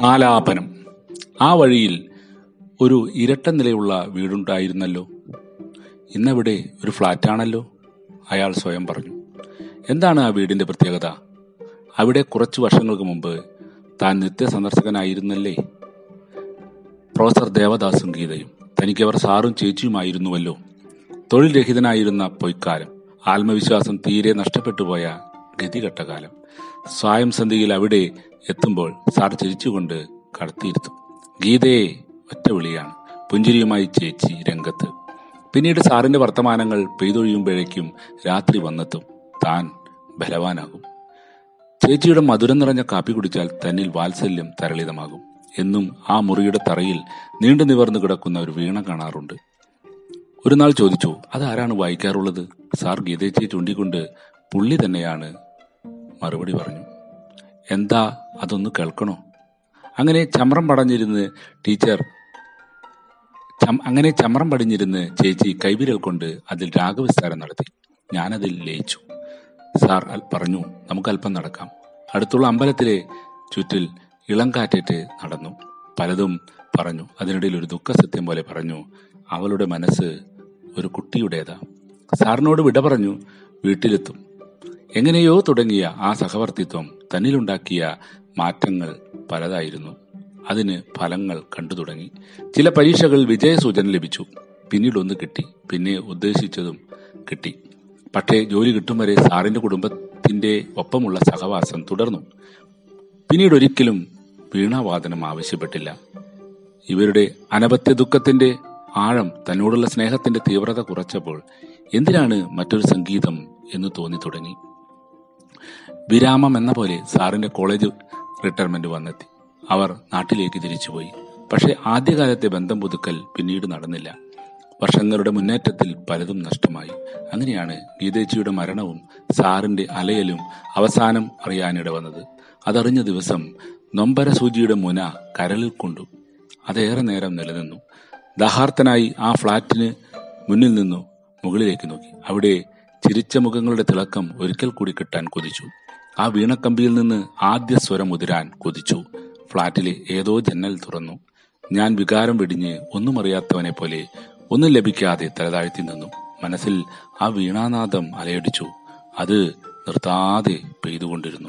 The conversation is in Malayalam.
ആലാപനം. ആ വഴിയിൽ ഒരു ഇരട്ട നിലയുള്ള വീടുണ്ടായിരുന്നല്ലോ. ഇന്നവിടെ ഒരു ഫ്ലാറ്റാണല്ലോ അയാൾ സ്വയം പറഞ്ഞു. എന്താണ് ആ വീടിന്റെ പ്രത്യേകത? അവിടെ കുറച്ചു വർഷങ്ങൾക്ക് മുമ്പ് താൻ നിത്യ സന്ദർശകനായിരുന്നല്ലേ പ്രൊഫസർ ദേവദാസും ഗീതയും തനിക്കവർ സാറും ചേച്ചിയുമായിരുന്നുവല്ലോ. തൊഴിൽ രഹിതനായിരുന്ന പൊയ്ക്കാലം ആത്മവിശ്വാസം തീരെ നഷ്ടപ്പെട്ടുപോയ ഗതികെട്ട കാലം. സ്വയം സന്ധിയിൽ അവിടെ എത്തുമ്പോൾ സാർ ചിരിച്ചുകൊണ്ട് കടത്തിയിരുത്തും. ഗീതയെ ഒറ്റ വിളിയാണ്. പുഞ്ചിരിയുമായി ചേച്ചി രംഗത്ത്. പിന്നീട് സാറിന്റെ വർത്തമാനങ്ങൾ പെയ്തൊഴിയുമ്പോഴേക്കും രാത്രി വന്നെത്തും. താൻ ബലവാനാകും. ചേച്ചിയുടെ മധുരം നിറഞ്ഞ കാപ്പി കുടിച്ചാൽ തന്നിൽ വാത്സല്യം തരളിതമാകും. എന്നും ആ മുറിയുടെ തറയിൽ നീണ്ടു നിവർന്നു കിടക്കുന്ന ഒരു വീണ കാണാറുണ്ട്. ഒരു നാൾ ചോദിച്ചു അതാരാണ് വായിക്കാറുള്ളത്? സാർ ഗീതേച്ചിയെ ചൂണ്ടിക്കൊണ്ട് പുള്ളി തന്നെയാണ് മറുപടി പറഞ്ഞു. എന്താ അതൊന്ന് കേൾക്കണോ? അങ്ങനെ ചമ്രം പടഞ്ഞിരുന്ന് ടീച്ചർ അങ്ങനെ ചമ്രം പടിഞ്ഞിരുന്ന് ചേച്ചി കൈവിരൽ കൊണ്ട് അതിൽ രാഗവിസ്താരം നടത്തി. ഞാനതിൽ ലയിച്ചു. സാർ പറഞ്ഞു നമുക്ക് അല്പം നടക്കാം. അടുത്തുള്ള അമ്പലത്തിലെ ചുറ്റിൽ ഇളം കാറ്റേറ്റ് നടന്നു. പലതും പറഞ്ഞു. അതിനിടയിൽ ഒരു ദുഃഖസത്യം പോലെ പറഞ്ഞു. അവളുടെ മനസ്സ് ഒരു കുട്ടിയുടേതാ. സാറിനോട് വിട പറഞ്ഞു വീട്ടിലെത്തും. എങ്ങനെയോ തുടങ്ങിയ ആ സഹവർത്തിത്വം തന്നിലുണ്ടാക്കിയ മാറ്റങ്ങൾ പലതായിരുന്നു. അതിന് ഫലങ്ങൾ കണ്ടു തുടങ്ങി. ചില പരീക്ഷകൾ വിജയസൂചന ലഭിച്ചു. പിന്നീട് ഒന്ന് കിട്ടി. പിന്നെ ഉദ്ദേശിച്ചതും കിട്ടി. പക്ഷേ ജോലി കിട്ടും വരെ സാറിന്റെ കുടുംബത്തിന്റെ ഒപ്പമുള്ള സഹവാസം തുടർന്നു. പിന്നീട് ഒരിക്കലും വീണാവാദനം ആവശ്യപ്പെട്ടില്ല. ഇവരുടെ അനപത്യ ദുഃഖത്തിന്റെ ആഴം തന്നോടുള്ള സ്നേഹത്തിന്റെ തീവ്രത കുറച്ചപ്പോൾ എന്തിനാണ് മറ്റൊരു സംഗീതം എന്ന് തോന്നി തുടങ്ങി. വിരാമം എന്ന പോലെ സാറിന്റെ കോളേജ് റിട്ടയർമെന്റ് വന്നെത്തി. അവർ നാട്ടിലേക്ക് തിരിച്ചുപോയി. പക്ഷേ ആദ്യകാലത്തെ ബന്ധം പുതുക്കൽ പിന്നീട് നടന്നില്ല. വർഷങ്ങളുടെ മുന്നേറ്റത്തിൽ പലതും നഷ്ടമായി. അങ്ങനെയാണ് ഗീതേച്ചിയുടെ മരണവും സാറിന്റെ അലയലും അവസാനം അറിയാനിട വന്നത്. അതറിഞ്ഞ ദിവസം നൊമ്പര സൂചിയുടെ മുന കരളിൽ കൊണ്ടു. അതേറെ നേരം നിലനിന്നു. ദഹാർത്തനായി ആ ഫ്ളാറ്റിന് മുന്നിൽ നിന്നു മുകളിലേക്ക് നോക്കി. അവിടെ ചിരിച്ച മുഖങ്ങളുടെ തിളക്കം ഒരിക്കൽ കൂടി കിട്ടാൻ കൊതിച്ചു. ആ വീണക്കമ്പിയിൽ നിന്ന് ആദ്യ സ്വരം ഉതിരാൻ കൊതിച്ചു. ഫ്ളാറ്റിലെ ഏതോ ജന്നൽ തുറന്നു. ഞാൻ വികാരം വെടിഞ്ഞ് ഒന്നും അറിയാത്തവനെ പോലെ ഒന്നും ലഭിക്കാതെ തലതാഴ്ത്തി നിന്നു. മനസ്സിൽ ആ വീണാനാദം അലയടിച്ചു. അത് നിർത്താതെ പെയ്തുകൊണ്ടിരുന്നു.